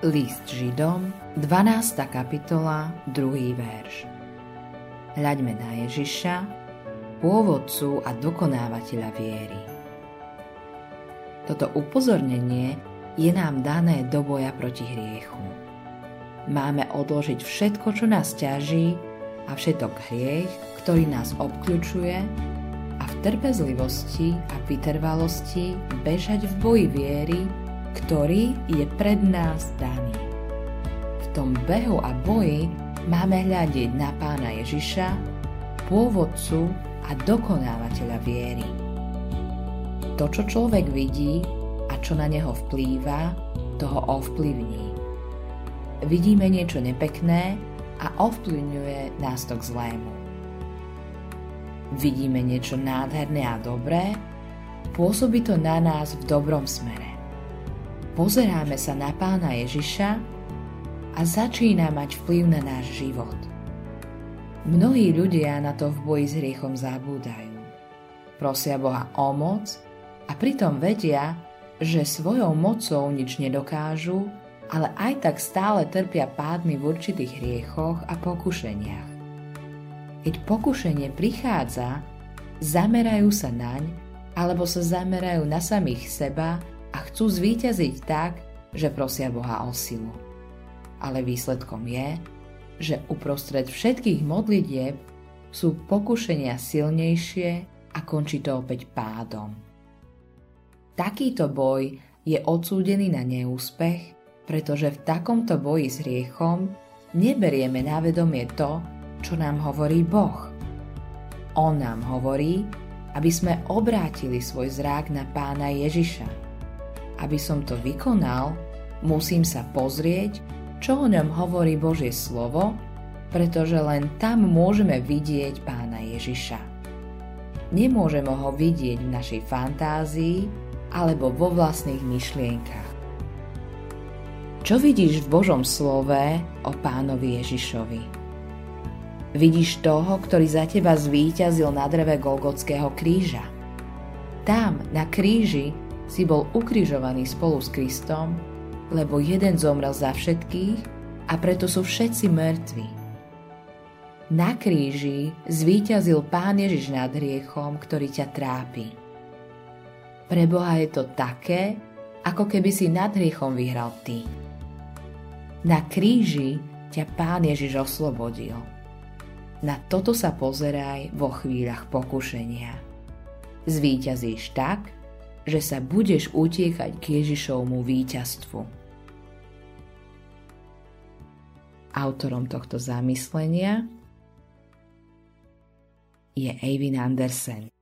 List Židom, 12. kapitola, 2. verš. Hľaďme na Ježiša, pôvodcu a dokonávateľa viery. Toto upozornenie je nám dané do boja proti hriechu. Máme odložiť všetko, čo nás ťaží a všetok hriech, ktorý nás obkľúčuje a v trpezlivosti a vytrvalosti bežať v boji viery ktorý je pred nás daný. V tom behu a boji máme hľadiť na pána Ježiša, pôvodcu a dokonávateľa viery. To, čo človek vidí a čo na neho vplýva, toho ovplyvní. Vidíme niečo nepekné a ovplyvňuje nás to k zlému. Vidíme niečo nádherné a dobré, pôsobí to na nás v dobrom smere pozeráme sa na pána Ježiša a začína mať vplyv na náš život. Mnohí ľudia na to v boji s hriechom zabúdajú. Prosia Boha o moc a pritom vedia, že svojou mocou nič nedokážu, ale aj tak stále trpia pádmi v určitých hriechoch a pokušeniach. Keď pokušenie prichádza, zamerajú sa naň alebo sa zamerajú na samých seba a chcú zvíťaziť tak, že prosia Boha o silu. Ale výsledkom je, že uprostred všetkých modlitieb sú pokušenia silnejšie a končí to opäť pádom. Takýto boj je odsúdený na neúspech, pretože v takomto boji s hriechom neberieme na vedomie to, čo nám hovorí Boh. On nám hovorí, aby sme obrátili svoj zrák na pána Ježiša aby som to vykonal, musím sa pozrieť, čo o ňom hovorí Božie slovo, pretože len tam môžeme vidieť pána Ježiša. Nemôžeme ho vidieť v našej fantázii alebo vo vlastných myšlienkach. Čo vidíš v Božom slove o pánovi Ježišovi? Vidíš toho, ktorý za teba zvíťazil na dreve Golgotského kríža. Tam, na kríži, si bol ukrižovaný spolu s Kristom, lebo jeden zomrel za všetkých a preto sú všetci mŕtvi. Na kríži zvíťazil Pán Ježiš nad hriechom, ktorý ťa trápi. Pre Boha je to také, ako keby si nad hriechom vyhral ty. Na kríži ťa Pán Ježiš oslobodil. Na toto sa pozeraj vo chvíľach pokušenia. Zvíťazíš tak, že sa budeš utiekať k Ježišovmu víťazstvu. Autorom tohto zamyslenia je Eivin Andersen.